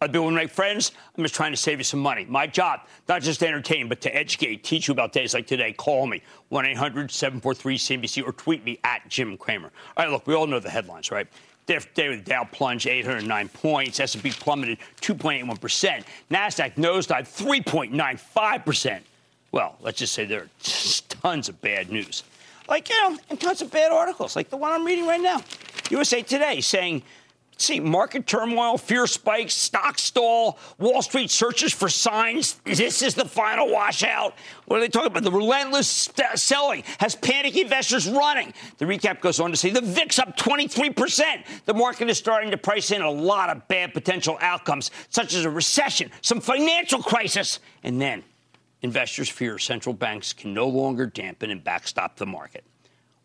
I've been with my friends. I'm just trying to save you some money. My job, not just to entertain, but to educate, teach you about days like today. Call me, 1-800-743-CNBC, or tweet me at Jim Cramer. All right, look, we all know the headlines, right? Day with Dow plunged 809 points, S&P plummeted 2.81%, Nasdaq nosedived 3.95%. Well, let's just say there are tons of bad news, like you know, and tons of bad articles, like the one I'm reading right now. USA Today saying See, market turmoil, fear spikes, stock stall, Wall Street searches for signs. This is the final washout. What are they talking about? The relentless st- selling has panic investors running. The recap goes on to say the VIX up 23%. The market is starting to price in a lot of bad potential outcomes, such as a recession, some financial crisis, and then investors fear central banks can no longer dampen and backstop the market.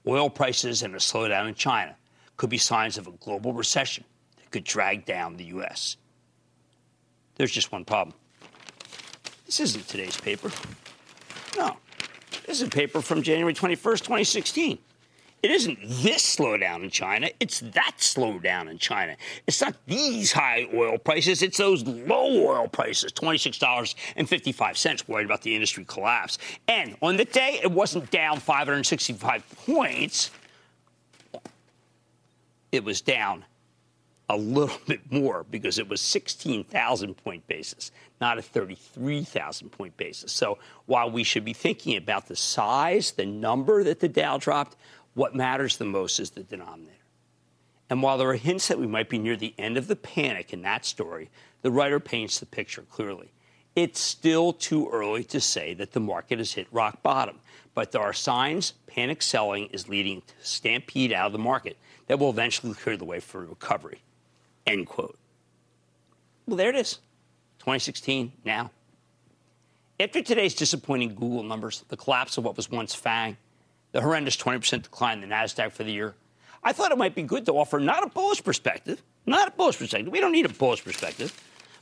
Oil prices and a slowdown in China could be signs of a global recession could drag down the U.S. There's just one problem. This isn't today's paper. No. This is a paper from January 21st, 2016. It isn't this slowdown in China, it's that slowdown in China. It's not these high oil prices, it's those low oil prices, $26.55, worried about the industry collapse. And on the day, it wasn't down 565 points, it was down a little bit more because it was 16,000 point basis, not a 33,000 point basis. So while we should be thinking about the size, the number that the Dow dropped, what matters the most is the denominator. And while there are hints that we might be near the end of the panic in that story, the writer paints the picture clearly. It's still too early to say that the market has hit rock bottom, but there are signs panic selling is leading to stampede out of the market that will eventually clear the way for recovery. End quote. Well, there it is. 2016, now. After today's disappointing Google numbers, the collapse of what was once FANG, the horrendous 20% decline in the NASDAQ for the year, I thought it might be good to offer not a bullish perspective, not a bullish perspective. We don't need a bullish perspective.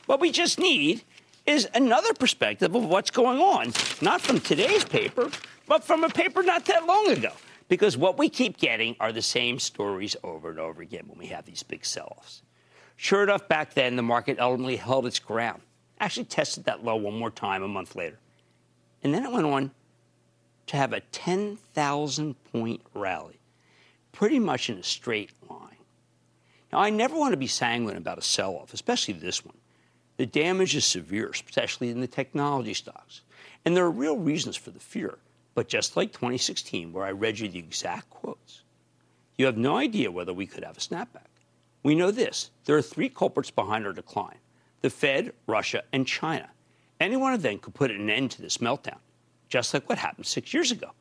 What we just need is another perspective of what's going on, not from today's paper, but from a paper not that long ago. Because what we keep getting are the same stories over and over again when we have these big sell offs. Sure enough, back then, the market ultimately held its ground. Actually tested that low one more time a month later. And then it went on to have a 10,000 point rally, pretty much in a straight line. Now, I never want to be sanguine about a sell off, especially this one. The damage is severe, especially in the technology stocks. And there are real reasons for the fear. But just like 2016, where I read you the exact quotes, you have no idea whether we could have a snapback. We know this there are three culprits behind our decline the Fed, Russia, and China. Any one of them could put an end to this meltdown, just like what happened six years ago.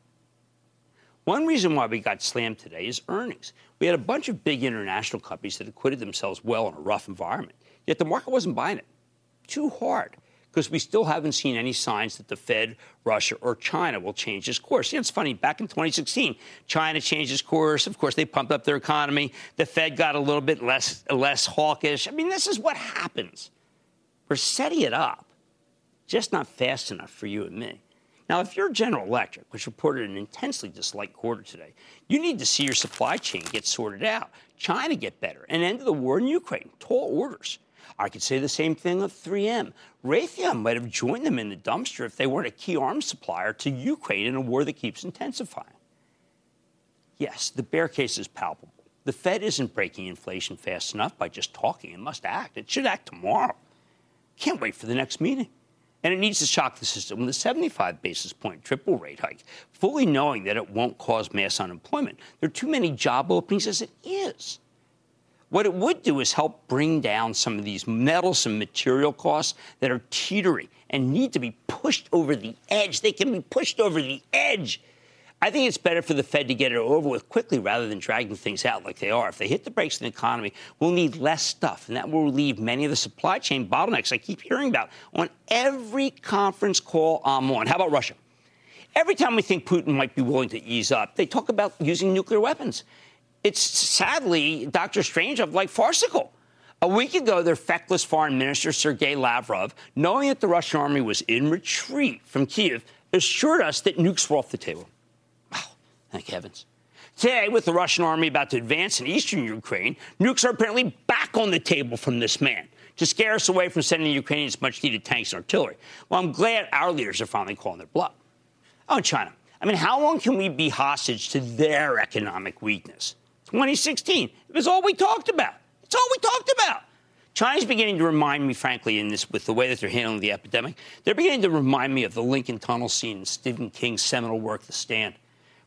One reason why we got slammed today is earnings. We had a bunch of big international companies that acquitted themselves well in a rough environment, yet the market wasn't buying it. Too hard. Because we still haven't seen any signs that the Fed, Russia, or China will change its course. Yeah, it's funny. Back in 2016, China changed its course. Of course, they pumped up their economy. The Fed got a little bit less less hawkish. I mean, this is what happens. We're setting it up, just not fast enough for you and me. Now, if you're General Electric, which reported an intensely disliked quarter today, you need to see your supply chain get sorted out, China get better, and end of the war in Ukraine. Tall orders. I could say the same thing of 3M. Raytheon might have joined them in the dumpster if they weren't a key arms supplier to Ukraine in a war that keeps intensifying. Yes, the bear case is palpable. The Fed isn't breaking inflation fast enough by just talking. It must act. It should act tomorrow. Can't wait for the next meeting. And it needs to shock the system with a 75 basis point triple rate hike, fully knowing that it won't cause mass unemployment. There are too many job openings as it is. What it would do is help bring down some of these meddlesome material costs that are teetering and need to be pushed over the edge. They can be pushed over the edge. I think it's better for the Fed to get it over with quickly rather than dragging things out like they are. If they hit the brakes in the economy, we'll need less stuff, and that will relieve many of the supply chain bottlenecks I keep hearing about on every conference call I'm on. How about Russia? Every time we think Putin might be willing to ease up, they talk about using nuclear weapons it's sadly, Dr. Strangelove like farcical. A week ago, their feckless foreign minister, Sergei Lavrov, knowing that the Russian army was in retreat from Kiev, assured us that nukes were off the table. Wow, thank heavens. Today, with the Russian army about to advance in eastern Ukraine, nukes are apparently back on the table from this man to scare us away from sending Ukrainians much needed tanks and artillery. Well, I'm glad our leaders are finally calling their bluff. Oh, China. I mean, how long can we be hostage to their economic weakness? 2016. It was all we talked about. It's all we talked about. China's beginning to remind me, frankly, in this with the way that they're handling the epidemic, they're beginning to remind me of the Lincoln Tunnel scene in Stephen King's seminal work, The Stand,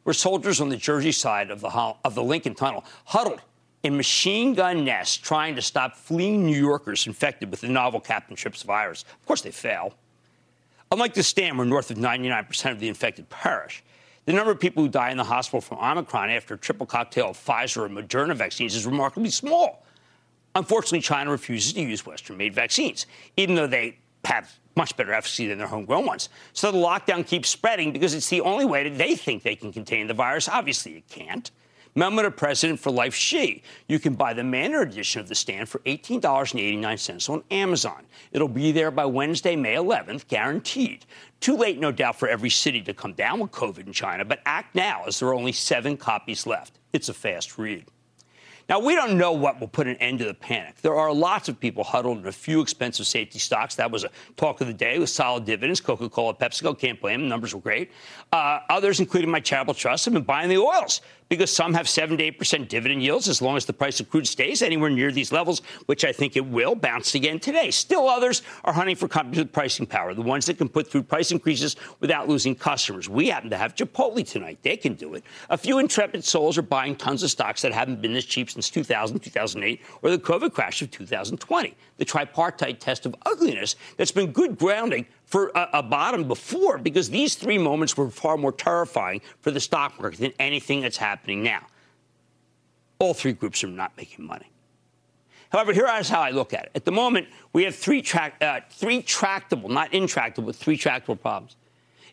where soldiers on the Jersey side of the, of the Lincoln Tunnel huddled in machine gun nests trying to stop fleeing New Yorkers infected with the novel Captain Trips virus. Of course, they fail. Unlike The Stand, where north of 99% of the infected perish, the number of people who die in the hospital from Omicron after a triple cocktail of Pfizer or Moderna vaccines is remarkably small. Unfortunately, China refuses to use Western made vaccines, even though they have much better efficacy than their homegrown ones. So the lockdown keeps spreading because it's the only way that they think they can contain the virus. Obviously, it can't. Memoir of President for Life Xi. You can buy the Mandarin edition of The Stand for $18.89 on Amazon. It'll be there by Wednesday, May 11th, guaranteed. Too late, no doubt, for every city to come down with COVID in China, but act now as there are only seven copies left. It's a fast read. Now, we don't know what will put an end to the panic. There are lots of people huddled in a few expensive safety stocks. That was a talk of the day with solid dividends. Coca Cola, PepsiCo, can't blame them. Numbers were great. Uh, others, including my charitable trust, have been buying the oils because some have 7 to 8% dividend yields as long as the price of crude stays anywhere near these levels, which I think it will, bounce again today. Still, others are hunting for companies with pricing power, the ones that can put through price increases without losing customers. We happen to have Chipotle tonight. They can do it. A few intrepid souls are buying tons of stocks that haven't been this cheap since 2000, 2008, or the COVID crash of 2020, the tripartite test of ugliness that's been good grounding for a, a, bottom before because these three moments were far more terrifying for the stock market than anything that's happening now. All three groups are not making money. However, here is how I look at it. At the moment, we have three, tra- uh, three tractable, not intractable, but three tractable problems.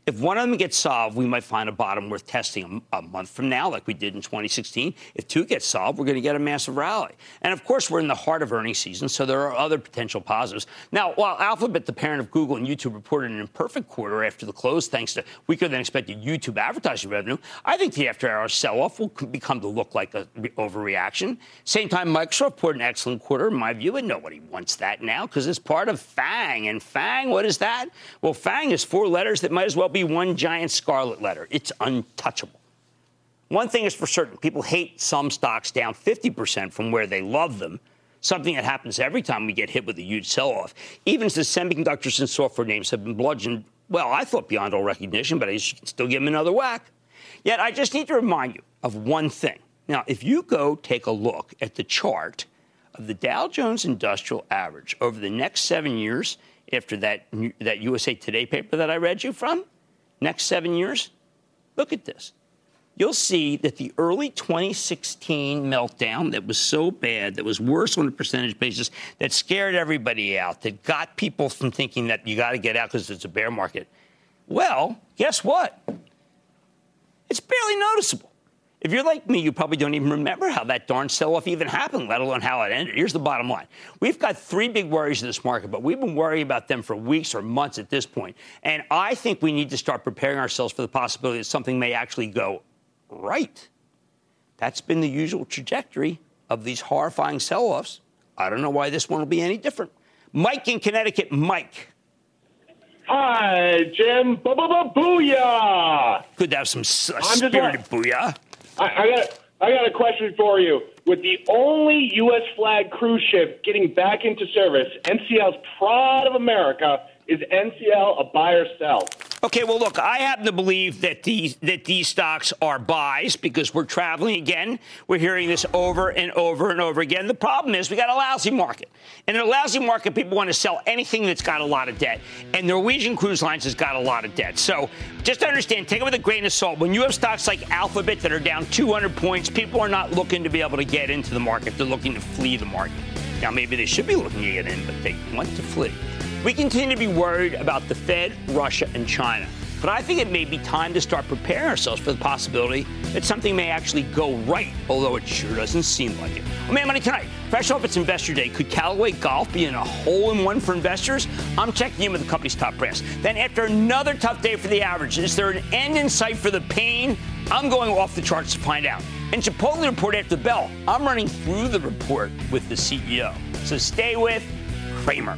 If one of them gets solved, we might find a bottom worth testing a, month from now, like we did in 2016. If two get solved, we're going to get a massive rally. And of course, we're in the heart of earnings season, so there are other potential positives. Now, while Alphabet, the parent of Google and YouTube, reported an imperfect quarter after the close, thanks to weaker than expected YouTube advertising revenue, I think the after-hours sell-off will become to look like an overreaction. Same time, Microsoft reported an excellent quarter, in my view, and nobody wants that now because it's part of FANG. And FANG, what is that? Well, FANG is four letters that might as well be one giant scarlet letter. It's untouchable. One thing is for certain people hate some stocks down 50% from where they love them, something that happens every time we get hit with a huge sell off. Even as the semiconductors and software names have been bludgeoned, well, I thought beyond all recognition, but I can still give them another whack. Yet I just need to remind you of one thing. Now, if you go take a look at the chart of the Dow Jones Industrial Average over the next seven years, after that, that USA Today paper that I read you from, next seven years, look at this. you'll see that the early 2016 meltdown that was so bad, that was worse on a percentage basis, that scared everybody out, that got people from thinking that you got to get out because it's a bear market. Well, guess what? It's barely noticeable. If you're like me, you probably don't even remember how that darn sell off even happened, let alone how it ended. Here's the bottom line we've got three big worries in this market, but we've been worrying about them for weeks or months at this point. And I think we need to start preparing ourselves for the possibility that something may actually go right. That's been the usual trajectory of these horrifying sell offs. I don't know why this one will be any different. Mike in Connecticut, Mike. Hi, Jim. Booyah! Good to have some uh, spirited booyah. I, I got I got a question for you. With the only U.S. flag cruise ship getting back into service, NCL's Pride of America is NCL a buy or sell? Okay, well, look, I happen to believe that these that these stocks are buys because we're traveling again. We're hearing this over and over and over again. The problem is we got a lousy market, and in a lousy market, people want to sell anything that's got a lot of debt. And Norwegian Cruise Lines has got a lot of debt. So just understand, take it with a grain of salt. When you have stocks like Alphabet that are down 200 points, people are not looking to be able to get into the market. They're looking to flee the market. Now, maybe they should be looking to get in, but they want to flee. We continue to be worried about the Fed, Russia, and China. But I think it may be time to start preparing ourselves for the possibility that something may actually go right, although it sure doesn't seem like it. Oh, On Mad Money tonight, fresh off its investor day, could Callaway Golf be in a hole in one for investors? I'm checking in with the company's top brass. Then, after another tough day for the average, is there an end in sight for the pain? I'm going off the charts to find out. And Chipotle report after the bell. I'm running through the report with the CEO. So stay with Cramer.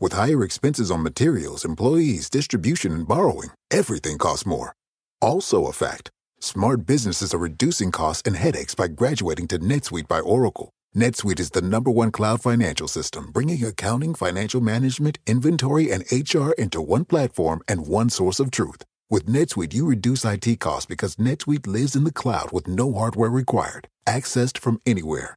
With higher expenses on materials, employees, distribution, and borrowing, everything costs more. Also, a fact smart businesses are reducing costs and headaches by graduating to NetSuite by Oracle. NetSuite is the number one cloud financial system, bringing accounting, financial management, inventory, and HR into one platform and one source of truth. With NetSuite, you reduce IT costs because NetSuite lives in the cloud with no hardware required, accessed from anywhere.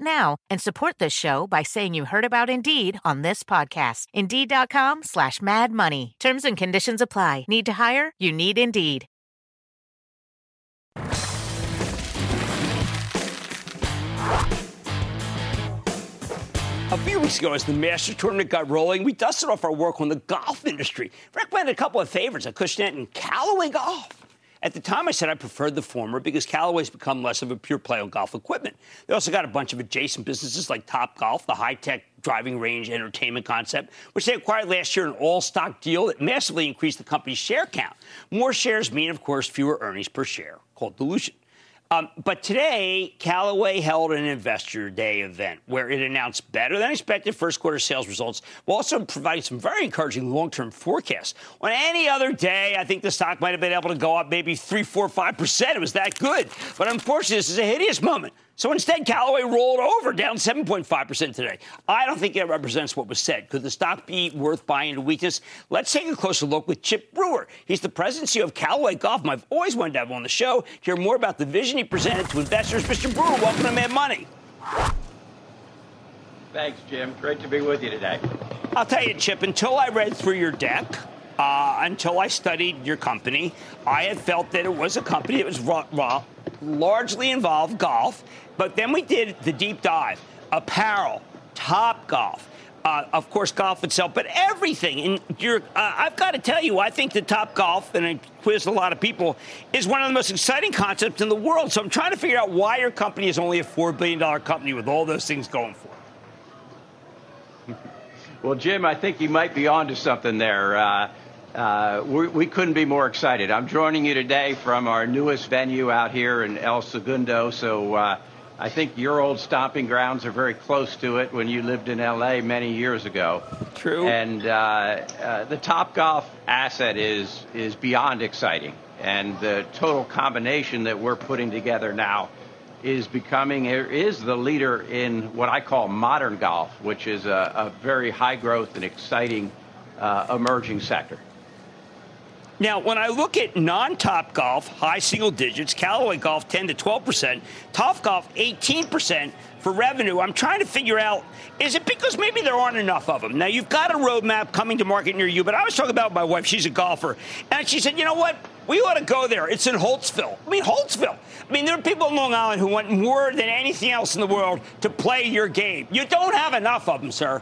now and support this show by saying you heard about Indeed on this podcast. Indeed.com slash Mad Money. Terms and conditions apply. Need to hire? You need Indeed. A few weeks ago, as the Masters tournament got rolling, we dusted off our work on the golf industry. Recommended a couple of favorites, a Acushnet and Callaway Golf. At the time, I said I preferred the former because Callaway's become less of a pure play on golf equipment. They also got a bunch of adjacent businesses like Top Golf, the high tech driving range entertainment concept, which they acquired last year in an all stock deal that massively increased the company's share count. More shares mean, of course, fewer earnings per share, called dilution. Um, but today, Callaway held an investor day event where it announced better than expected first quarter sales results while also providing some very encouraging long term forecasts. On any other day, I think the stock might have been able to go up maybe 3, 4, 5%. It was that good. But unfortunately, this is a hideous moment so instead, Callaway rolled over, down 7.5% today. I don't think it represents what was said. Could the stock be worth buying into weakness? Let's take a closer look with Chip Brewer. He's the president CEO of Callaway Golf. I've always wanted to have him on the show, hear more about the vision he presented to investors. Mr. Brewer, welcome to Mad Money. Thanks, Jim. Great to be with you today. I'll tell you, Chip, until I read through your deck, uh, until I studied your company, I had felt that it was a company that was raw, raw, largely involved golf. But then we did the deep dive apparel, top golf. Uh, of course, golf itself, but everything. And uh, I've got to tell you, I think the top golf, and I quizzed a lot of people, is one of the most exciting concepts in the world. So I'm trying to figure out why your company is only a $4 billion company with all those things going for it. Well, Jim, I think you might be onto something there. Uh, uh, we, we, couldn't be more excited. I'm joining you today from our newest venue out here in El Segundo. So uh, I think your old stomping grounds are very close to it when you lived in LA many years ago. True. And uh, uh the Top Golf asset is is beyond exciting, and the total combination that we're putting together now is becoming is the leader in what I call modern golf, which is a, a very high growth and exciting uh, emerging sector. Now, when I look at non-top golf, high single digits, Callaway Golf 10 to 12 percent, Top Golf 18 percent for revenue. I'm trying to figure out is it because maybe there aren't enough of them? Now you've got a roadmap coming to market near you, but I was talking about my wife. She's a golfer, and she said, you know what? We ought to go there. It's in Holtsville. I mean, Holtsville. I mean, there are people in Long Island who want more than anything else in the world to play your game. You don't have enough of them, sir.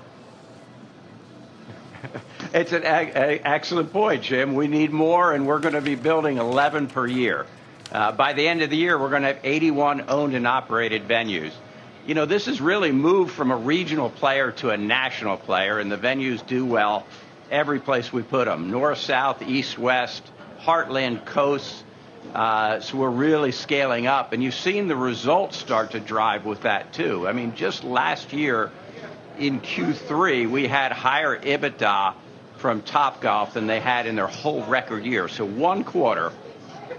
It's an excellent point, Jim. We need more, and we're going to be building 11 per year. Uh, by the end of the year, we're going to have 81 owned and operated venues. You know, this has really moved from a regional player to a national player, and the venues do well every place we put them north, south, east, west, heartland, coast. Uh, so we're really scaling up, and you've seen the results start to drive with that too. I mean, just last year in Q3, we had higher EBITDA from Top Golf than they had in their whole record year. So one quarter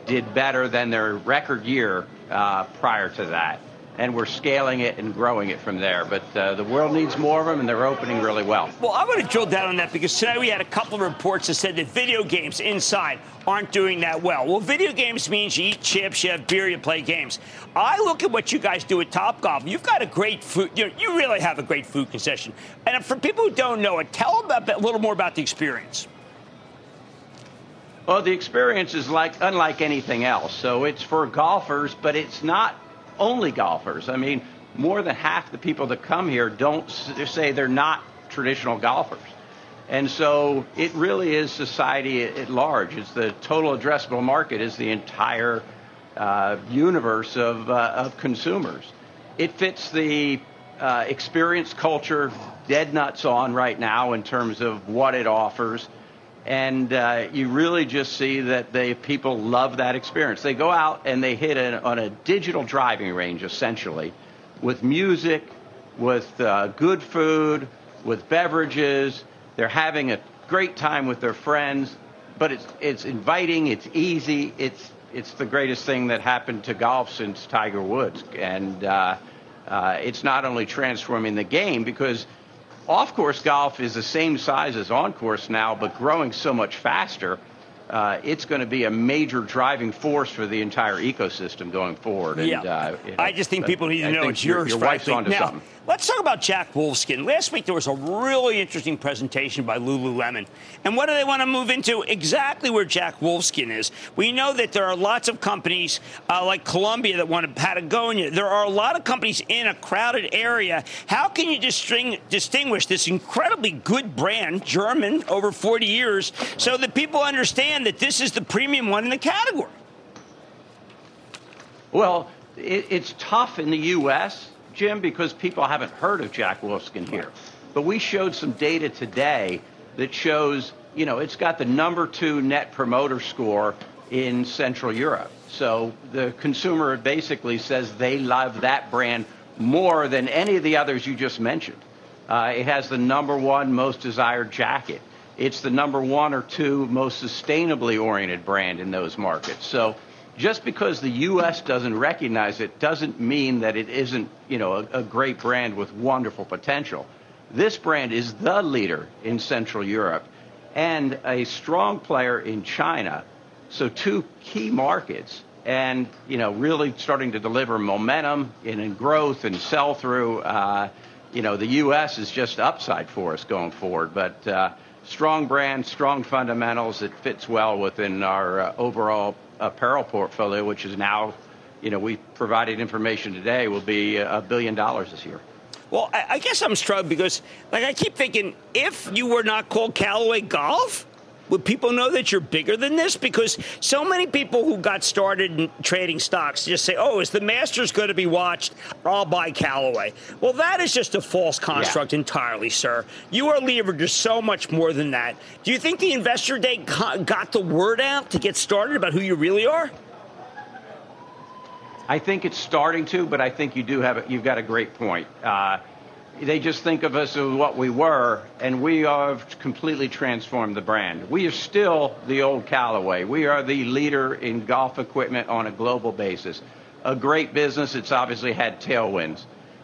did better than their record year uh, prior to that. And we're scaling it and growing it from there. But uh, the world needs more of them, and they're opening really well. Well, I want to drill down on that because today we had a couple of reports that said that video games inside aren't doing that well. Well, video games means you eat chips, you have beer, you play games. I look at what you guys do at Top Golf. You've got a great food. You, know, you really have a great food concession. And for people who don't know it, tell them a little more about the experience. Well, the experience is like unlike anything else. So it's for golfers, but it's not only golfers. I mean, more than half the people that come here don't say they're not traditional golfers. And so it really is society at large. It's the total addressable market is the entire uh, universe of, uh, of consumers. It fits the uh, experience culture dead nuts on right now in terms of what it offers. And uh, you really just see that the people love that experience. They go out and they hit an, on a digital driving range, essentially, with music, with uh, good food, with beverages. They're having a great time with their friends, but it's, it's inviting, it's easy, it's it's the greatest thing that happened to golf since Tiger Woods. And uh, uh, it's not only transforming the game because off course golf is the same size as on course now, but growing so much faster uh, it's going to be a major driving force for the entire ecosystem going forward. And, yeah. Uh, you know, I just think people need to know it's yours. Your wife's onto now, something. Let's talk about Jack Wolfskin. Last week there was a really interesting presentation by Lululemon. And what do they want to move into? Exactly where Jack Wolfskin is. We know that there are lots of companies uh, like Columbia that want to Patagonia. There are a lot of companies in a crowded area. How can you distinguish this incredibly good brand, German, over 40 years, so that people understand that this is the premium one in the category? Well, it, it's tough in the U.S., Jim, because people haven't heard of Jack Wolfskin here. But we showed some data today that shows, you know, it's got the number two net promoter score in Central Europe. So the consumer basically says they love that brand more than any of the others you just mentioned. Uh, it has the number one most desired jacket. It's the number one or two most sustainably oriented brand in those markets. So just because the U.S. doesn't recognize it doesn't mean that it isn't, you know, a, a great brand with wonderful potential. This brand is the leader in Central Europe and a strong player in China. So two key markets and, you know, really starting to deliver momentum in, in growth and sell through. Uh, you know, the U.S. is just upside for us going forward, but uh, strong brand, strong fundamentals. It fits well within our uh, overall apparel portfolio, which is now, you know, we provided information today will be a billion dollars this year. Well, I, I guess I'm struggling because, like, I keep thinking if you were not called Callaway Golf, would people know that you're bigger than this? Because so many people who got started in trading stocks just say, oh, is the Masters going to be watched? I'll buy Callaway. Well, that is just a false construct yeah. entirely, sir. You are levered to so much more than that. Do you think the investor day got the word out to get started about who you really are? I think it's starting to, but I think you do have you've got a great point. Uh, they just think of us as what we were, and we have completely transformed the brand. We are still the old Callaway. We are the leader in golf equipment on a global basis. A great business. It's obviously had tailwinds,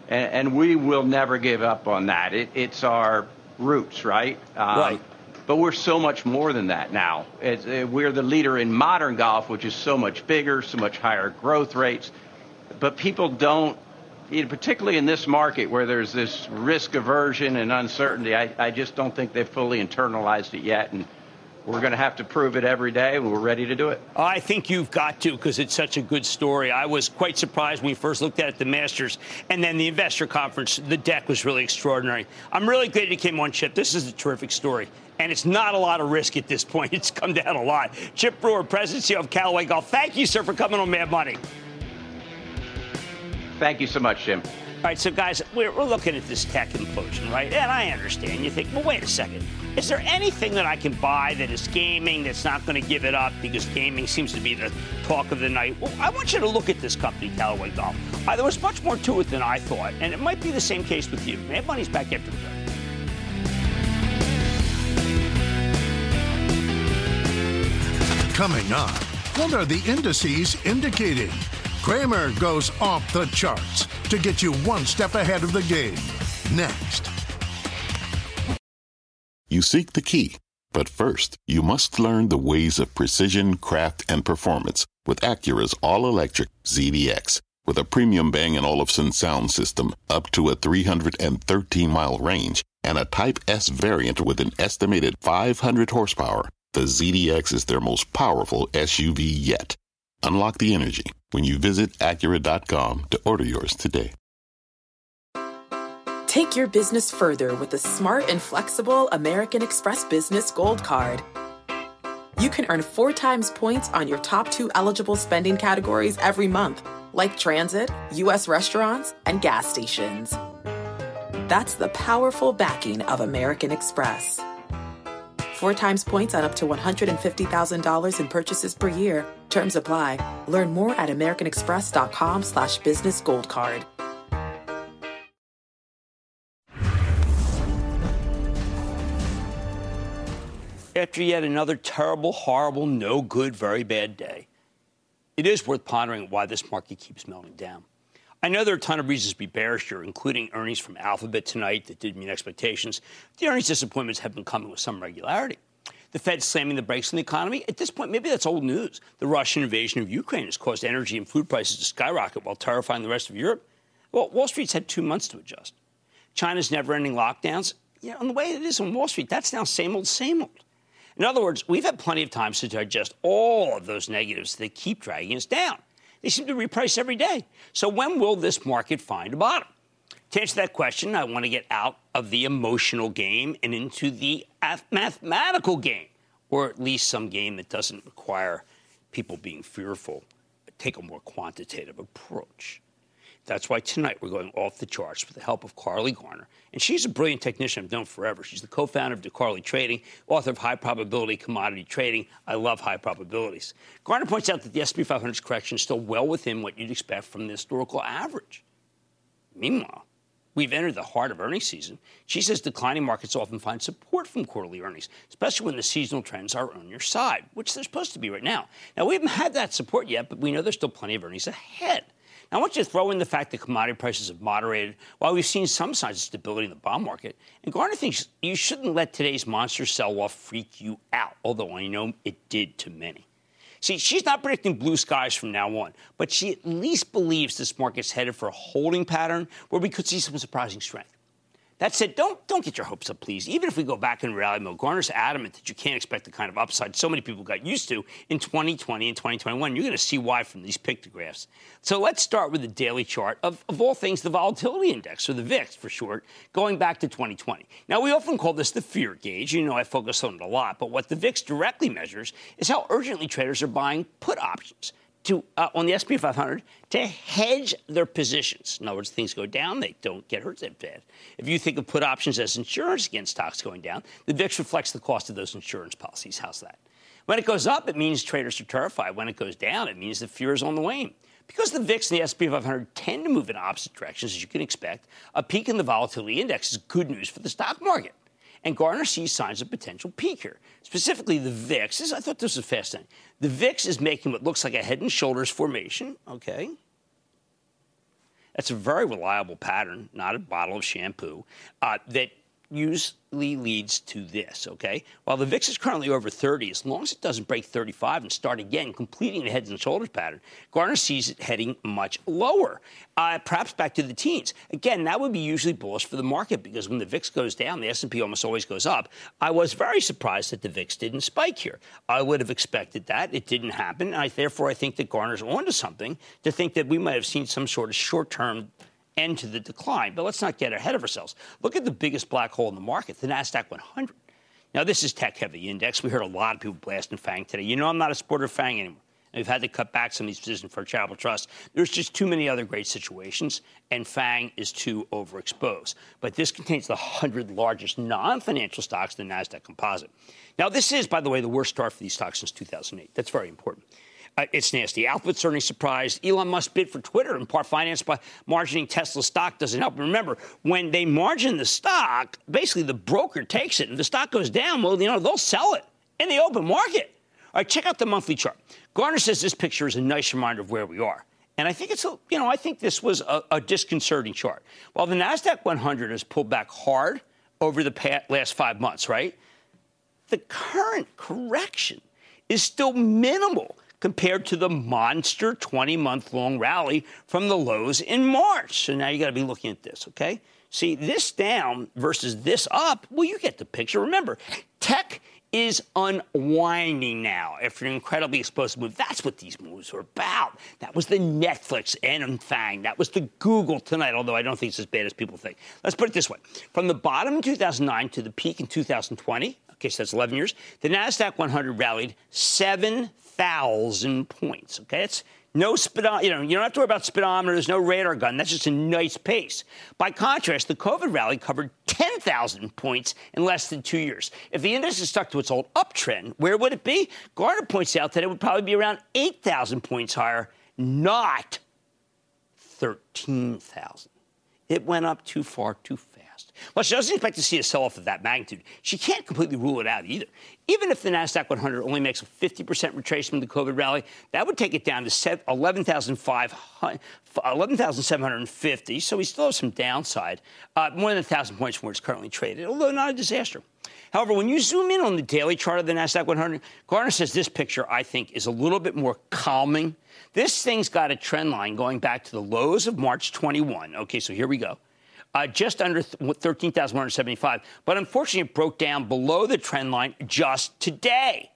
and, and we will never give up on that. It, it's our roots, right? Um, right. But we're so much more than that now. It's, uh, we're the leader in modern golf, which is so much bigger, so much higher growth rates. But people don't you know, particularly in this market where there's this risk aversion and uncertainty, I, I just don't think they've fully internalized it yet. And we're going to have to prove it every day, and we're ready to do it. I think you've got to because it's such a good story. I was quite surprised when we first looked at it, the Masters and then the investor conference. The deck was really extraordinary. I'm really glad it came on, Chip. This is a terrific story. And it's not a lot of risk at this point. It's come down a lot. Chip Brewer, President CEO of Callaway Golf. Thank you, sir, for coming on Mad Money. Thank you so much, Jim. All right, so guys, we're, we're looking at this tech implosion, right? And I understand. You think, well, wait a second. Is there anything that I can buy that is gaming that's not going to give it up because gaming seems to be the talk of the night? Well, I want you to look at this company, Callaway Golf. Uh, there was much more to it than I thought, and it might be the same case with you. Mad Money's back after the break. Coming up, what are the indices indicating? Cramer goes off the charts to get you one step ahead of the game. Next. You seek the key, but first, you must learn the ways of precision, craft, and performance with Acura's all electric ZDX. With a premium Bang & Olufsen sound system up to a 313 mile range and a Type S variant with an estimated 500 horsepower, the ZDX is their most powerful SUV yet. Unlock the energy when you visit Acura.com to order yours today. Take your business further with the smart and flexible American Express Business Gold Card. You can earn four times points on your top two eligible spending categories every month, like transit, U.S. restaurants, and gas stations. That's the powerful backing of American Express. Four times points on up to $150,000 in purchases per year. Terms apply. Learn more at americanexpress.com slash business gold card. After yet another terrible, horrible, no good, very bad day, it is worth pondering why this market keeps melting down. I know there are a ton of reasons to be bearish here, including earnings from Alphabet tonight that didn't meet expectations. The earnings disappointments have been coming with some regularity. The Fed slamming the brakes on the economy. At this point, maybe that's old news. The Russian invasion of Ukraine has caused energy and food prices to skyrocket while terrifying the rest of Europe. Well, Wall Street's had two months to adjust. China's never ending lockdowns. You know, and the way it is on Wall Street, that's now same old, same old. In other words, we've had plenty of time to digest all of those negatives that keep dragging us down. They seem to reprice every day. So when will this market find a bottom? To answer that question, I want to get out of the emotional game and into the mathematical game, or at least some game that doesn't require people being fearful. Take a more quantitative approach. That's why tonight we're going off the charts with the help of Carley Garner. And she's a brilliant technician I've known forever. She's the co founder of DeCarley Trading, author of High Probability Commodity Trading. I love high probabilities. Garner points out that the SP 500's correction is still well within what you'd expect from the historical average. Meanwhile, We've entered the heart of earnings season. She says declining markets often find support from quarterly earnings, especially when the seasonal trends are on your side, which they're supposed to be right now. Now, we haven't had that support yet, but we know there's still plenty of earnings ahead. Now, I want you to throw in the fact that commodity prices have moderated while we've seen some signs of stability in the bond market. And Garner thinks you shouldn't let today's monster sell off freak you out, although I know it did to many. See, she's not predicting blue skies from now on, but she at least believes this market's headed for a holding pattern where we could see some surprising strength. That said, don't don't get your hopes up, please. Even if we go back in reality mode, Garner's adamant that you can't expect the kind of upside so many people got used to in 2020 and 2021. You're going to see why from these pictographs. So let's start with the daily chart of, of all things, the volatility index, or the VIX for short, going back to 2020. Now, we often call this the fear gauge. You know, I focus on it a lot. But what the VIX directly measures is how urgently traders are buying put options to uh, on the SP 500 to hedge their positions. In other words, things go down, they don't get hurt that bad. If you think of put options as insurance against stocks going down, the VIX reflects the cost of those insurance policies. How's that? When it goes up, it means traders are terrified. When it goes down, it means the fear is on the wane. Because the VIX and the SP 500 tend to move in opposite directions, as you can expect, a peak in the volatility index is good news for the stock market. And Garner sees signs of potential peak here. Specifically, the VIX. This, I thought this was fascinating. The VIX is making what looks like a head and shoulders formation. Okay. That's a very reliable pattern, not a bottle of shampoo, uh, that usually leads to this, okay? While the VIX is currently over 30, as long as it doesn't break 35 and start again, completing the heads and shoulders pattern, Garner sees it heading much lower, uh, perhaps back to the teens. Again, that would be usually bullish for the market because when the VIX goes down, the S&P almost always goes up. I was very surprised that the VIX didn't spike here. I would have expected that. It didn't happen. I, therefore, I think that Garner's onto something to think that we might have seen some sort of short-term end to the decline. But let's not get ahead of ourselves. Look at the biggest black hole in the market, the NASDAQ 100. Now, this is tech heavy index. We heard a lot of people blasting FANG today. You know, I'm not a supporter of FANG anymore. We've had to cut back some of these positions for Charitable Trust. There's just too many other great situations, and FANG is too overexposed. But this contains the 100 largest non financial stocks in the NASDAQ composite. Now, this is, by the way, the worst start for these stocks since 2008. That's very important. Uh, it's nasty. Alphabet certainly surprised. Elon Musk bid for Twitter, in part financed by margining Tesla stock doesn't help. Remember, when they margin the stock, basically the broker takes it, and the stock goes down. Well, you know they'll sell it in the open market. All right, check out the monthly chart. Garner says this picture is a nice reminder of where we are. And I think it's a, you know, I think this was a, a disconcerting chart. While the NASDAQ 100 has pulled back hard over the past, last five months, right? The current correction is still minimal compared to the monster 20 month long rally from the lows in March. So now you got to be looking at this, okay? See, this down versus this up, well, you get the picture. Remember, tech is unwinding now after an incredibly explosive move. That's what these moves are about. That was the Netflix and FANG. That was the Google tonight, although I don't think it's as bad as people think. Let's put it this way from the bottom in 2009 to the peak in 2020, okay, so that's 11 years, the NASDAQ 100 rallied 7,000 points, okay? It's no speedometer, you know, you don't have to worry about speedometer. There's no radar gun. That's just a nice pace. By contrast, the COVID rally covered 10,000 points in less than two years. If the index is stuck to its old uptrend, where would it be? Garner points out that it would probably be around 8,000 points higher, not 13,000. It went up too far too fast. Well, she doesn't expect to see a sell off of that magnitude. She can't completely rule it out either. Even if the NASDAQ 100 only makes a 50% retracement of the COVID rally, that would take it down to 11,750. So we still have some downside, uh, more than 1,000 points from where it's currently traded, although not a disaster. However, when you zoom in on the daily chart of the NASDAQ 100, Garner says this picture, I think, is a little bit more calming. This thing's got a trend line going back to the lows of March 21. Okay, so here we go uh, just under 13,175. But unfortunately, it broke down below the trend line just today.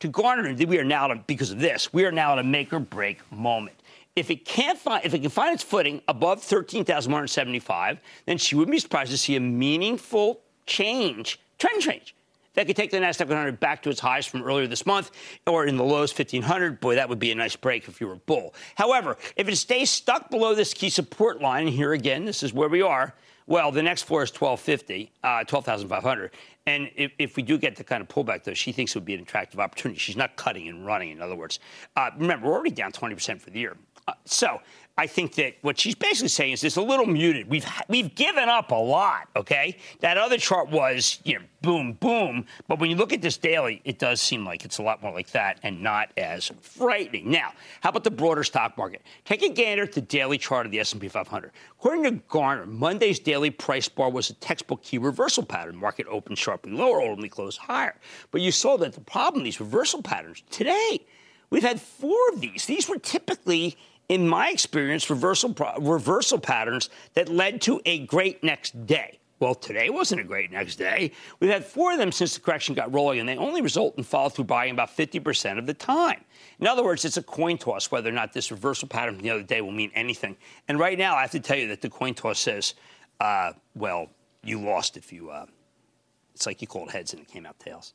To Garner, that we are now, because of this, we are now at a make or break moment. If it can't find, if it can find its footing above 13,175, then she wouldn't be surprised to see a meaningful change, trend change that could take the Nasdaq 100 back to its highs from earlier this month, or in the lows 1500. Boy, that would be a nice break if you were a bull. However, if it stays stuck below this key support line, and here again, this is where we are. Well, the next floor is 1250, uh, 12,500. And if, if, we do get the kind of pullback, though, she thinks it would be an attractive opportunity. She's not cutting and running, in other words. Uh, remember, we're already down 20% for the year. Uh, so I think that what she's basically saying is it's a little muted. We've we've given up a lot. Okay, that other chart was you know boom boom, but when you look at this daily, it does seem like it's a lot more like that and not as frightening. Now, how about the broader stock market? Take a gander at the daily chart of the S&P 500. According to Garner, Monday's daily price bar was a textbook key reversal pattern. Market opened sharply lower, only closed higher. But you saw that the problem these reversal patterns today. We've had four of these. These were typically in my experience, reversal, reversal patterns that led to a great next day. Well, today wasn't a great next day. We've had four of them since the correction got rolling, and they only result in follow through buying about 50% of the time. In other words, it's a coin toss whether or not this reversal pattern from the other day will mean anything. And right now, I have to tell you that the coin toss says, uh, well, you lost if you, uh, it's like you called heads and it came out tails.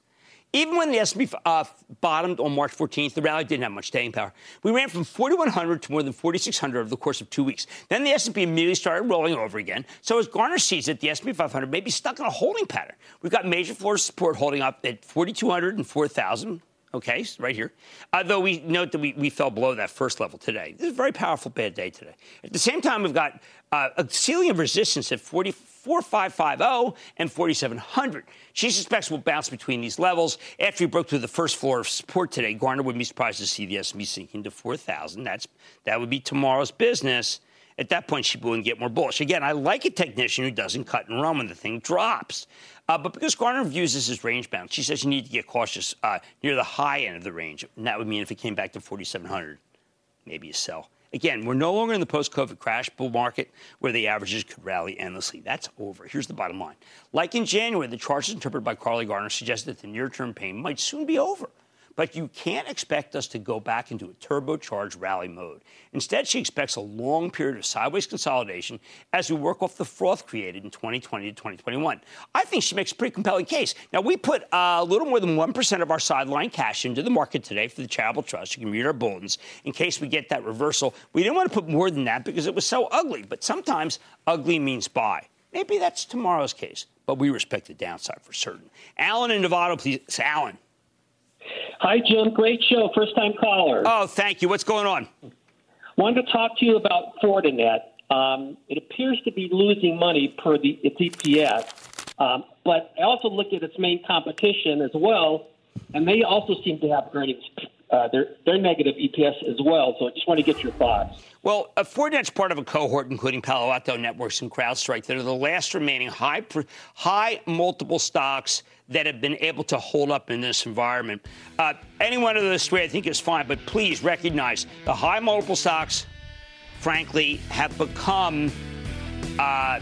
Even when the S&P uh, bottomed on March 14th, the rally didn't have much staying power. We ran from 4,100 to more than 4,600 over the course of two weeks. Then the S&P immediately started rolling over again. So as Garner sees it, the S&P 500 may be stuck in a holding pattern. We've got major floors support holding up at 4,200 and 4,000. Okay, right here. Uh, though we note that we, we fell below that first level today. This is a very powerful bad day today. At the same time, we've got uh, a ceiling of resistance at 44,550 and 4,700. She suspects we'll bounce between these levels. After we broke through the first floor of support today, Garner wouldn't be surprised to see the S&P sinking to 4,000. That's that would be tomorrow's business. At that point, she wouldn't get more bullish. Again, I like a technician who doesn't cut and run when the thing drops. Uh, but because Garner views this as range bound, she says you need to get cautious uh, near the high end of the range. And that would mean if it came back to 4,700, maybe you sell. Again, we're no longer in the post COVID crash bull market where the averages could rally endlessly. That's over. Here's the bottom line. Like in January, the charts interpreted by Carley Garner suggest that the near term pain might soon be over. But you can't expect us to go back into a turbocharged rally mode. Instead, she expects a long period of sideways consolidation as we work off the froth created in 2020 to 2021. I think she makes a pretty compelling case. Now, we put uh, a little more than 1% of our sideline cash into the market today for the Charitable Trust. You can read our bulletins in case we get that reversal. We didn't want to put more than that because it was so ugly, but sometimes ugly means buy. Maybe that's tomorrow's case, but we respect the downside for certain. Alan in Nevada, please. Alan. Hi, Jim. Great show. First time caller. Oh, thank you. What's going on? Wanted to talk to you about Fortinet. Um, it appears to be losing money per the, its EPS, um, but I also looked at its main competition as well, and they also seem to have earnings uh, their, their negative EPS as well. So I just want to get your thoughts. Well, uh, Fortinet's part of a cohort including Palo Alto Networks and CrowdStrike that are the last remaining high, high multiple stocks that have been able to hold up in this environment. Uh, any one of those three, I think, is fine, but please recognize the high multiple stocks, frankly, have become. Uh,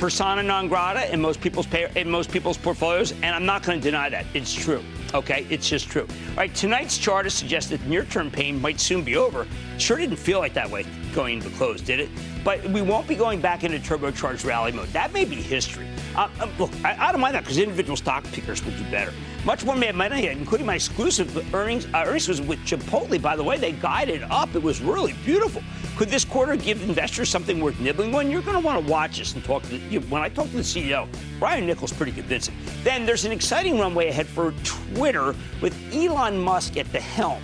persona non grata in most people's pay, in most people's portfolios, and I'm not going to deny that. It's true. Okay, it's just true. All right, tonight's chart has suggested near-term pain might soon be over. Sure didn't feel like that way going into close, did it? But we won't be going back into turbocharged rally mode. That may be history. Uh, uh, look, I, I, don't mind that because individual stock pickers will do better. Much more made money, including my exclusive earnings. Uh, earnings was with Chipotle, by the way. They guided up. It was really beautiful. Could this quarter give investors something worth nibbling on? You're going to want to watch this and talk to the, you, when I talk to the CEO, Brian Niccol's pretty convincing. Then there's an exciting runway ahead for Twitter with Elon Musk at the helm.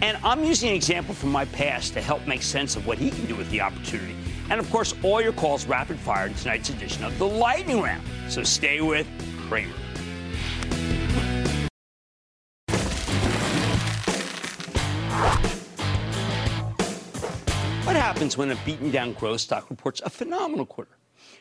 And I'm using an example from my past to help make sense of what he can do with the opportunity. And of course, all your calls rapid fire in tonight's edition of the Lightning Round. So stay with Cramer. What happens when a beaten down growth stock reports a phenomenal quarter.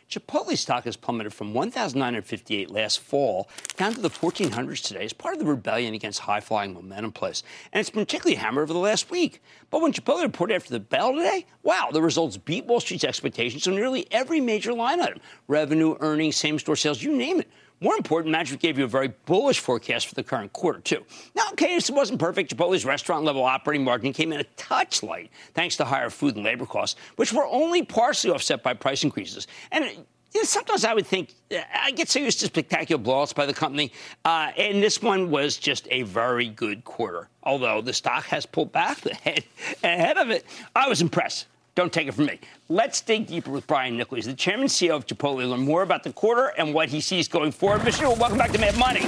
Chipotle stock has plummeted from 1,958 last fall down to the 1,400s today as part of the rebellion against high flying momentum plays. And it's been particularly hammered over the last week. But when Chipotle reported after the bell today, wow, the results beat Wall Street's expectations on nearly every major line item revenue, earnings, same store sales, you name it. More important, management gave you a very bullish forecast for the current quarter, too. Now, okay, this wasn't perfect. Chipotle's restaurant level operating margin came in a touch light thanks to higher food and labor costs, which were only partially offset by price increases. And you know, sometimes I would think I get so used to spectacular blowouts by the company, uh, and this one was just a very good quarter. Although the stock has pulled back ahead, ahead of it, I was impressed. Don't take it from me. Let's dig deeper with Brian Niccol, the chairman and CEO of Chipotle, learn more about the quarter and what he sees going forward. Mr. Niccol, welcome back to Mad Money.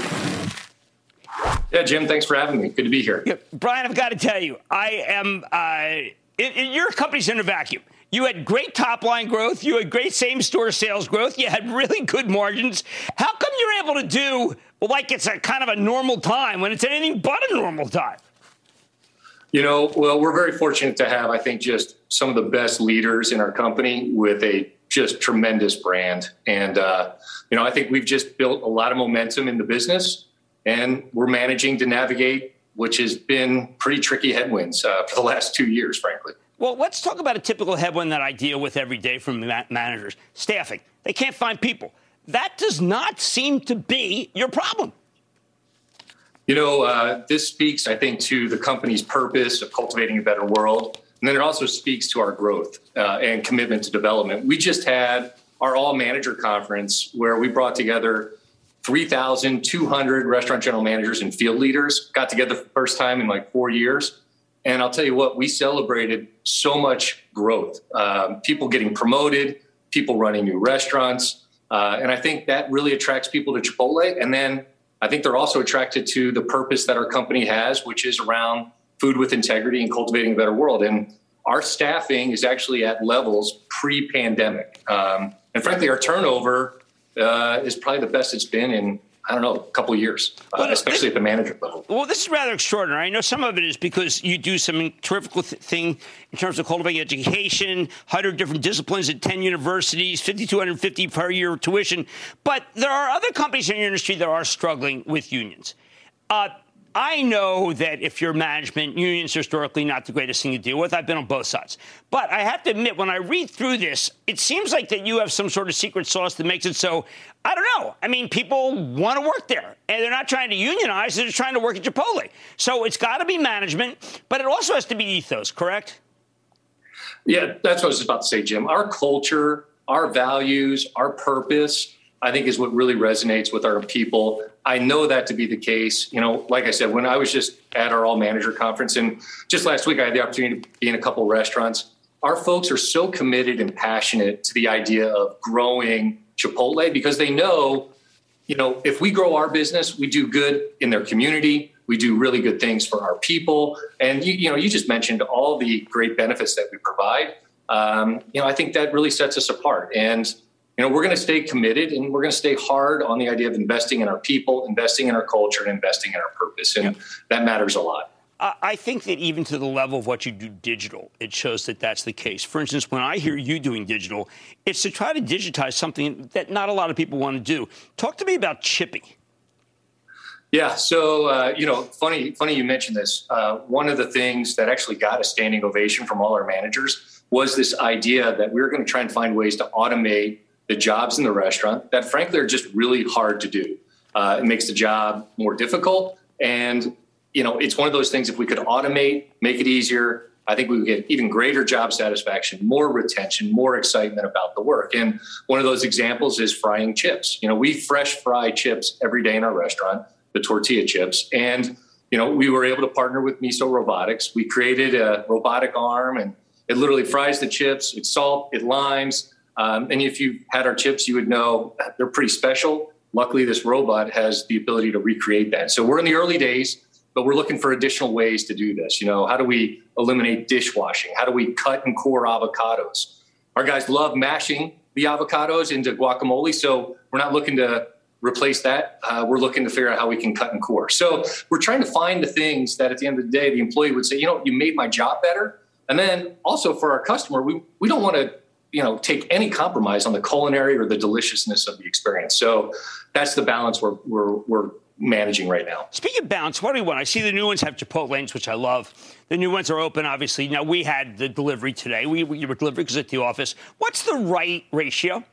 Yeah, Jim, thanks for having me. Good to be here. Yeah, Brian, I've got to tell you, I am. Uh, it, it, your company's in a vacuum. You had great top line growth. You had great same store sales growth. You had really good margins. How come you're able to do like it's a kind of a normal time when it's anything but a normal time? You know, well, we're very fortunate to have, I think, just some of the best leaders in our company with a just tremendous brand. And, uh, you know, I think we've just built a lot of momentum in the business and we're managing to navigate, which has been pretty tricky headwinds uh, for the last two years, frankly. Well, let's talk about a typical headwind that I deal with every day from ma- managers staffing. They can't find people. That does not seem to be your problem. You know, uh, this speaks, I think, to the company's purpose of cultivating a better world. And then it also speaks to our growth uh, and commitment to development. We just had our all manager conference where we brought together 3,200 restaurant general managers and field leaders, got together for the first time in like four years. And I'll tell you what, we celebrated so much growth. Um, people getting promoted, people running new restaurants. Uh, and I think that really attracts people to Chipotle. And then I think they're also attracted to the purpose that our company has, which is around food with integrity and cultivating a better world. And our staffing is actually at levels pre pandemic. Um, and frankly, our turnover uh, is probably the best it's been in I don't know, a couple years, uh, especially this, at the manager level. Well, this is rather extraordinary. I know some of it is because you do some terrific th- thing in terms of cultivating education, 100 different disciplines at 10 universities, 5,250 per year tuition. But there are other companies in your industry that are struggling with unions. Uh, I know that if you're management, unions are historically not the greatest thing to deal with. I've been on both sides. But I have to admit, when I read through this, it seems like that you have some sort of secret sauce that makes it so, I don't know. I mean, people want to work there, and they're not trying to unionize, they're just trying to work at Chipotle. So it's got to be management, but it also has to be ethos, correct? Yeah, that's what I was about to say, Jim. Our culture, our values, our purpose, I think is what really resonates with our people. I know that to be the case. You know, like I said, when I was just at our all manager conference, and just last week I had the opportunity to be in a couple of restaurants. Our folks are so committed and passionate to the idea of growing Chipotle because they know, you know, if we grow our business, we do good in their community. We do really good things for our people. And you, you know, you just mentioned all the great benefits that we provide. Um, you know, I think that really sets us apart. And you know, we're going to stay committed and we're going to stay hard on the idea of investing in our people, investing in our culture, and investing in our purpose. And yeah. that matters a lot. I think that even to the level of what you do digital, it shows that that's the case. For instance, when I hear you doing digital, it's to try to digitize something that not a lot of people want to do. Talk to me about Chippy. Yeah, so uh, you know, funny, funny you mentioned this. Uh, one of the things that actually got a standing ovation from all our managers was this idea that we were going to try and find ways to automate the jobs in the restaurant that frankly are just really hard to do. Uh, it makes the job more difficult. And, you know, it's one of those things if we could automate, make it easier, I think we would get even greater job satisfaction, more retention, more excitement about the work. And one of those examples is frying chips. You know, we fresh fry chips every day in our restaurant, the tortilla chips. And, you know, we were able to partner with Miso Robotics. We created a robotic arm and it literally fries the chips, it's salt, it limes, um, and if you had our chips, you would know they're pretty special. Luckily, this robot has the ability to recreate that. So we're in the early days, but we're looking for additional ways to do this. You know, how do we eliminate dishwashing? How do we cut and core avocados? Our guys love mashing the avocados into guacamole, so we're not looking to replace that. Uh, we're looking to figure out how we can cut and core. So we're trying to find the things that at the end of the day, the employee would say, you know, you made my job better. And then also for our customer, we, we don't want to you know take any compromise on the culinary or the deliciousness of the experience. So that's the balance we're we're, we're managing right now. Speaking of balance, what do you want? I see the new ones have Chipotlanes, which I love. The new ones are open, obviously. Now we had the delivery today. We, we were delivered because at the office. What's the right ratio?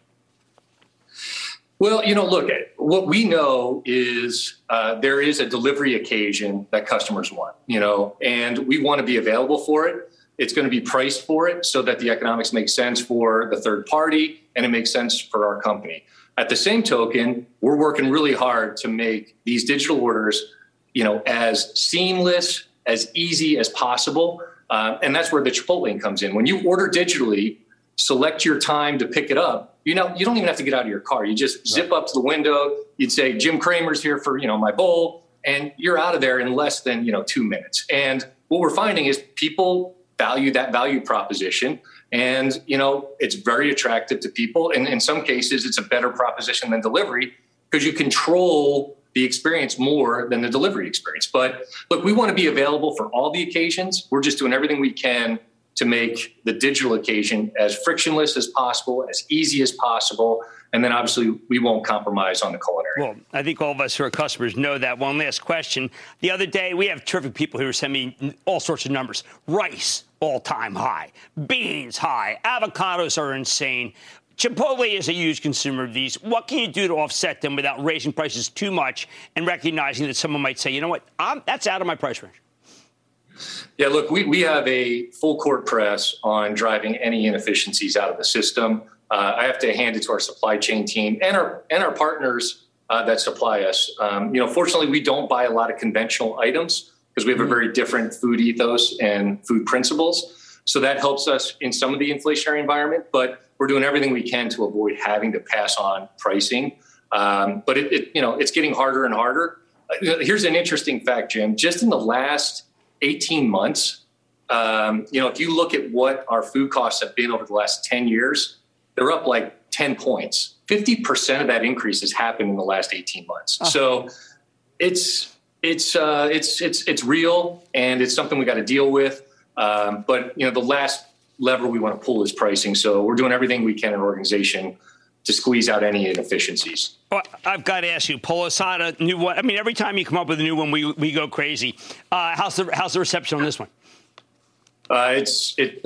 Well, you know, look, what we know is uh, there is a delivery occasion that customers want, you know, and we want to be available for it. It's going to be priced for it so that the economics make sense for the third party and it makes sense for our company. At the same token, we're working really hard to make these digital orders, you know, as seamless, as easy as possible. Uh, and that's where the Chipotlane comes in. When you order digitally, select your time to pick it up. You know, you don't even have to get out of your car. You just zip up to the window. You'd say, Jim Cramer's here for, you know, my bowl. And you're out of there in less than, you know, two minutes. And what we're finding is people value that value proposition and you know it's very attractive to people and in some cases it's a better proposition than delivery because you control the experience more than the delivery experience but look we want to be available for all the occasions we're just doing everything we can to make the digital occasion as frictionless as possible as easy as possible and then obviously we won't compromise on the culinary. Well, I think all of us who are customers know that. One last question. The other day, we have terrific people who sending me all sorts of numbers. Rice, all time high. Beans, high. Avocados are insane. Chipotle is a huge consumer of these. What can you do to offset them without raising prices too much and recognizing that someone might say, you know what, I'm, that's out of my price range? Yeah, look, we, we have a full court press on driving any inefficiencies out of the system uh, I have to hand it to our supply chain team and our and our partners uh, that supply us. Um, you know, fortunately, we don't buy a lot of conventional items because we have a mm-hmm. very different food ethos and food principles. So that helps us in some of the inflationary environment, but we're doing everything we can to avoid having to pass on pricing. Um, but it, it, you know, it's getting harder and harder. Uh, here's an interesting fact, Jim. Just in the last 18 months, um, you know, if you look at what our food costs have been over the last 10 years, they're up like 10 points. 50% of that increase has happened in the last 18 months. Oh. So it's it's uh, it's it's it's real and it's something we got to deal with. Um, but you know, the last lever we want to pull is pricing. So we're doing everything we can in organization to squeeze out any inefficiencies. Well, I've got to ask you, Pollo Asada, new one. I mean, every time you come up with a new one, we we go crazy. Uh, how's the how's the reception on this one? Uh, it's it,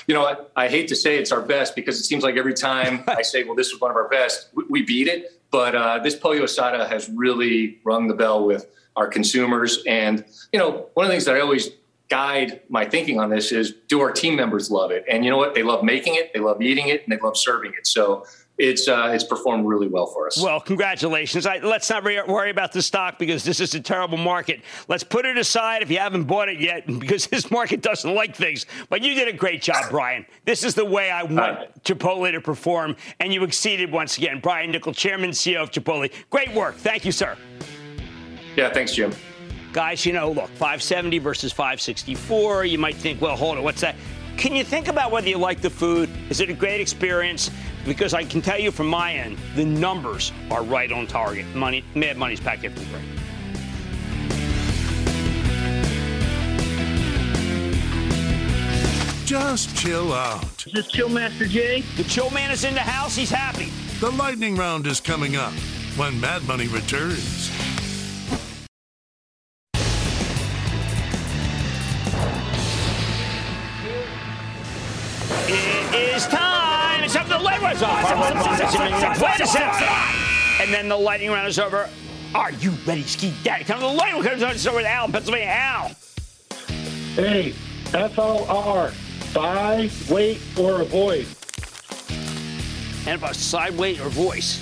you know, I, I, hate to say it's our best because it seems like every time I say, well, this is one of our best, we, we beat it. But uh, this Pollo Asada has really rung the bell with our consumers. And you know, one of the things that I always guide my thinking on this is, do our team members love it? And you know what? They love making it, they love eating it, and they love serving it. So it's uh, it's performed really well for us. Well, congratulations. I, let's not re- worry about the stock because this is a terrible market. Let's put it aside if you haven't bought it yet because this market doesn't like things. But you did a great job, Brian. This is the way I want uh, Chipotle to perform, and you exceeded once again. Brian Niccol, Chairman CEO of Chipotle. Great work. Thank you, sir. Yeah, thanks, Jim. Guys, you know, look, 570 versus 564. You might think, well, hold on, what's that? Can you think about whether you like the food? Is it a great experience? Because I can tell you from my end, the numbers are right on target. Money, Mad Money's packed in for the break. Just chill out. Is this Chill Master Jay? The Chill Man is in the house. He's happy. The lightning round is coming up when Mad Money returns. Wait a second. And then the lightning round is over. Are you ready, Ski Daddy? Time the lightning round is over to Al, Pennsylvania. Al. Hey, FLR. Buy, wait, or avoid. And about side weight or voice.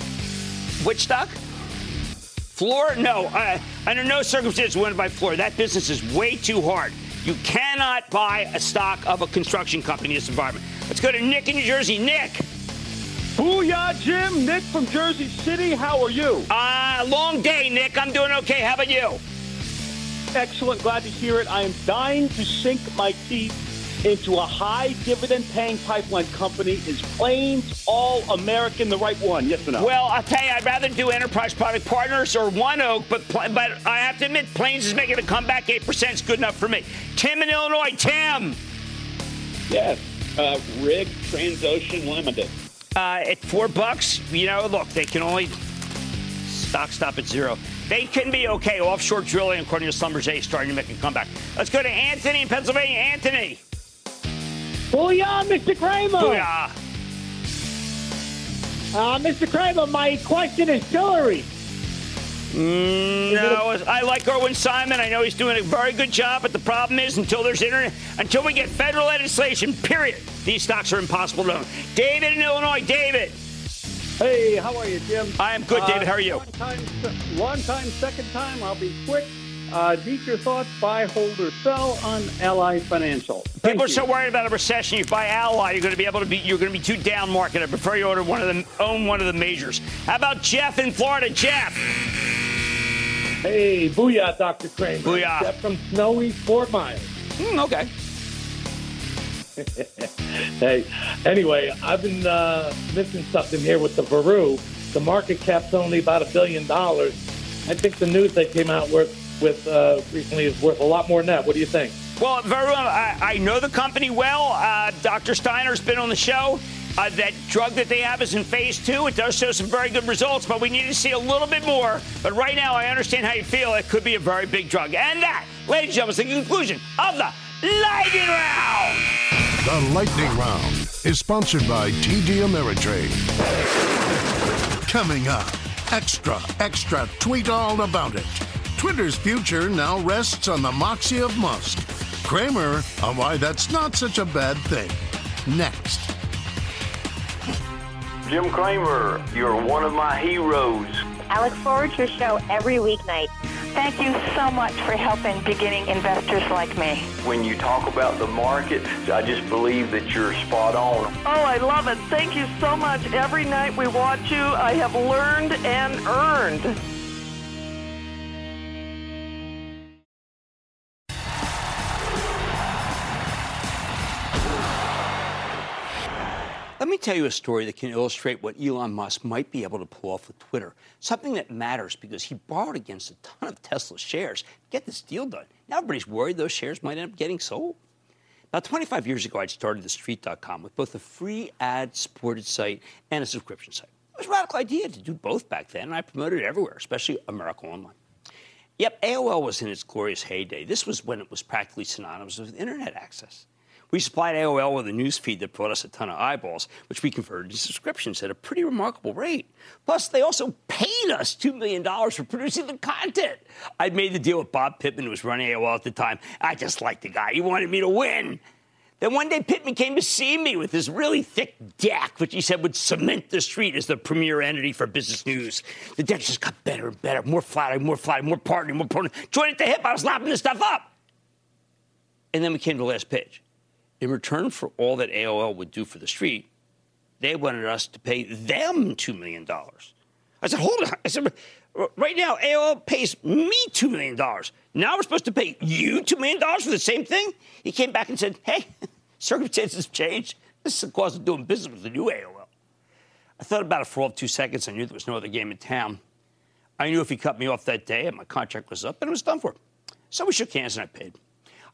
Which stock? Fluor? No. I, under no circumstance win by Fluor. That business is way too hard. You cannot buy a stock of a construction company in this environment. Let's go to Nick in New Jersey. Nick. Booyah, Jim. Nick from Jersey City. How are you? Uh, long day, Nick. I'm doing okay. How about you? Excellent. Glad to hear it. I am dying to sink my teeth into a high dividend paying pipeline company. Is Plains All American the right one? Yes or no? Well, I'll tell you, I'd rather do Enterprise Product Partners or ONEOK, but but I have to admit, Plains is making a comeback. Eight percent is good enough for me. Tim in Illinois, Tim. Yes, uh, Rig Transocean Limited. Uh, at four bucks, you know, look, they can only stock stop at zero. They can be okay. Offshore drilling, according to Schlumberger, starting to make a comeback. Let's go to Anthony in Pennsylvania. Anthony. Booyah, Mr. Cramer. Booyah. Uh, Mr. Cramer, my question is Tilray. Mm, no, I like Irwin Simon. I know he's doing a very good job, but the problem is until there's internet, until we get federal legislation, period, these stocks are impossible to own. David in Illinois, David. Hey, how are you, Jim? I am good, uh, David. How are you? Long time, long time, second time. I'll be quick. Uh, deep your thoughts, buy, hold, or sell on Ally Financial. Thank People you. are so worried about a recession. You buy Ally, you're going to be able to be. You're going to be too down market. I prefer you order one of them, own one of the majors. How about Jeff in Florida? Jeff. Hey, booyah, Dr. Cramer. Booyah. Jeff from snowy Fort Myers. Mm, okay. hey, anyway, I've been uh, missing something here with the Veru. The market cap's only about a billion dollars. I think the news they came out with with uh, recently is worth a lot more than that. What do you think? Well, Veru, I, I know the company well. Uh, Dr. Steiner's been on the show. Uh, that drug that they have is in phase two. It does show some very good results, but we need to see a little bit more. But right now, I understand how you feel. It could be a very big drug. And that, ladies and gentlemen, is the conclusion of the Lightning Round. The Lightning Round is sponsored by TD Ameritrade. Coming up, extra, extra, tweet all about it. Twitter's future now rests on the moxie of Musk. Cramer on why that's not such a bad thing. Next. Jim Cramer, you're one of my heroes. I look forward to your show every weeknight. Thank you so much for helping beginning investors like me. When you talk about the market, I just believe that you're spot on. Oh, I love it. Thank you so much. Every night we watch you, I have learned and earned. Tell you a story that can illustrate what Elon Musk might be able to pull off with Twitter. Something that matters because he borrowed against a ton of Tesla shares to get this deal done. Now everybody's worried those shares might end up getting sold. Now, 25 years ago, I'd started TheStreet.com with both a free ad supported site and a subscription site. It was a radical idea to do both back then, and I promoted it everywhere, especially America Online. Yep, AOL was in its glorious heyday. This was when it was practically synonymous with internet access. We supplied AOL with a news feed that brought us a ton of eyeballs, which we converted to subscriptions at a pretty remarkable rate. Plus, they also paid us $2 million for producing the content. I'd made the deal with Bob Pittman, who was running AOL at the time. I just liked the guy. He wanted me to win. Then one day, Pittman came to see me with this really thick deck, which he said would cement the street as the premier entity for business news. The deck just got better and better, more flattering, more flattering, more partnering, more partnering. Join at the hip, I was lapping this stuff up. And then we came to the last page in return for all that AOL would do for the street, they wanted us to pay them $2 million. I said, hold on. I said, right now, AOL pays me $2 million. Now we're supposed to pay you $2 million for the same thing? He came back and said, hey, circumstances have changed. This is the cost of doing business with the new AOL. I thought about it for all two seconds. I knew there was no other game in town. I knew if he cut me off that day and my contract was up, then it was done for. So we shook hands and I paid.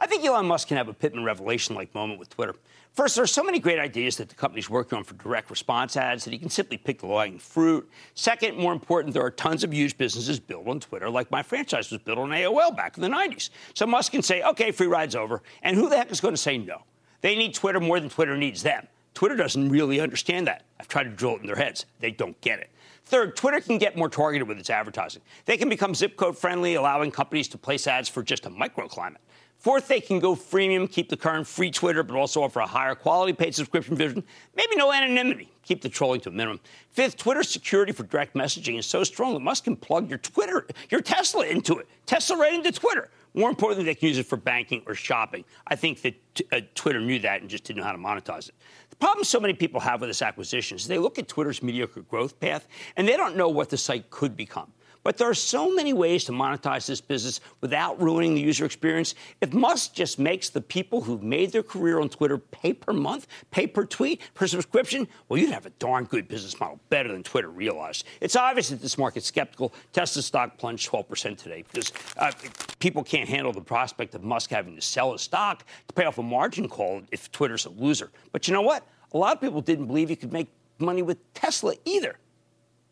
I think Elon Musk can have a Pittman revelation like moment with Twitter. First, there are so many great ideas that the company's working on for direct response ads that he can simply pick the hanging fruit. Second, more important, there are tons of used businesses built on Twitter, like my franchise was built on AOL back in the 90s. So Musk can say, okay, free ride's over. And who the heck is going to say no? They need Twitter more than Twitter needs them. Twitter doesn't really understand that. I've tried to drill it in their heads. They don't get it. Third, Twitter can get more targeted with its advertising. They can become zip code friendly, allowing companies to place ads for just a microclimate. Fourth, they can go freemium, keep the current free Twitter, but also offer a higher quality paid subscription version. Maybe no anonymity, keep the trolling to a minimum. Fifth, Twitter's security for direct messaging is so strong that Musk can plug your Twitter, your Tesla into it. Tesla right into Twitter. More importantly, they can use it for banking or shopping. I think that t- uh, Twitter knew that and just didn't know how to monetize it. The problem so many people have with this acquisition is they look at Twitter's mediocre growth path and they don't know what the site could become. But there are so many ways to monetize this business without ruining the user experience. If Musk just makes the people who've made their career on Twitter pay per month, pay per tweet, per subscription, well, you'd have a darn good business model, better than Twitter realized. It's obvious that this market's skeptical. Tesla stock plunged 12% today because uh, people can't handle the prospect of Musk having to sell his stock to pay off a margin call if Twitter's a loser. But you know what? A lot of people didn't believe you could make money with Tesla either.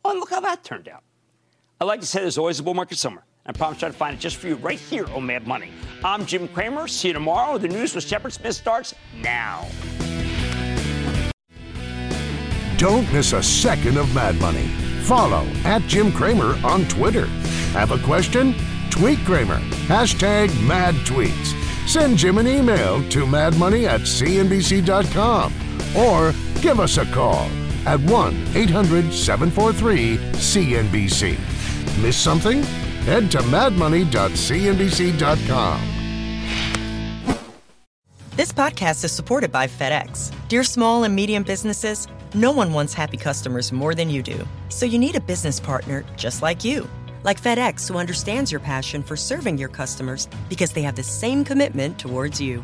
Oh, and look how that turned out. I like to say there's always a bull market somewhere. I promise to find it just for you right here on Mad Money. I'm Jim Cramer. See you tomorrow. The news with Shepard Smith starts now. Don't miss a second of Mad Money. Follow at Jim Cramer on Twitter. Have a question? Tweet Cramer. Hashtag mad tweets. Send Jim an email to madmoney at cnbc.com or give us a call at 1 800 743 CNBC. Miss something? Head to madmoney.cnbc.com. This podcast is supported by FedEx. Dear small and medium businesses, no one wants happy customers more than you do. So you need a business partner just like you. Like FedEx, who understands your passion for serving your customers because they have the same commitment towards you.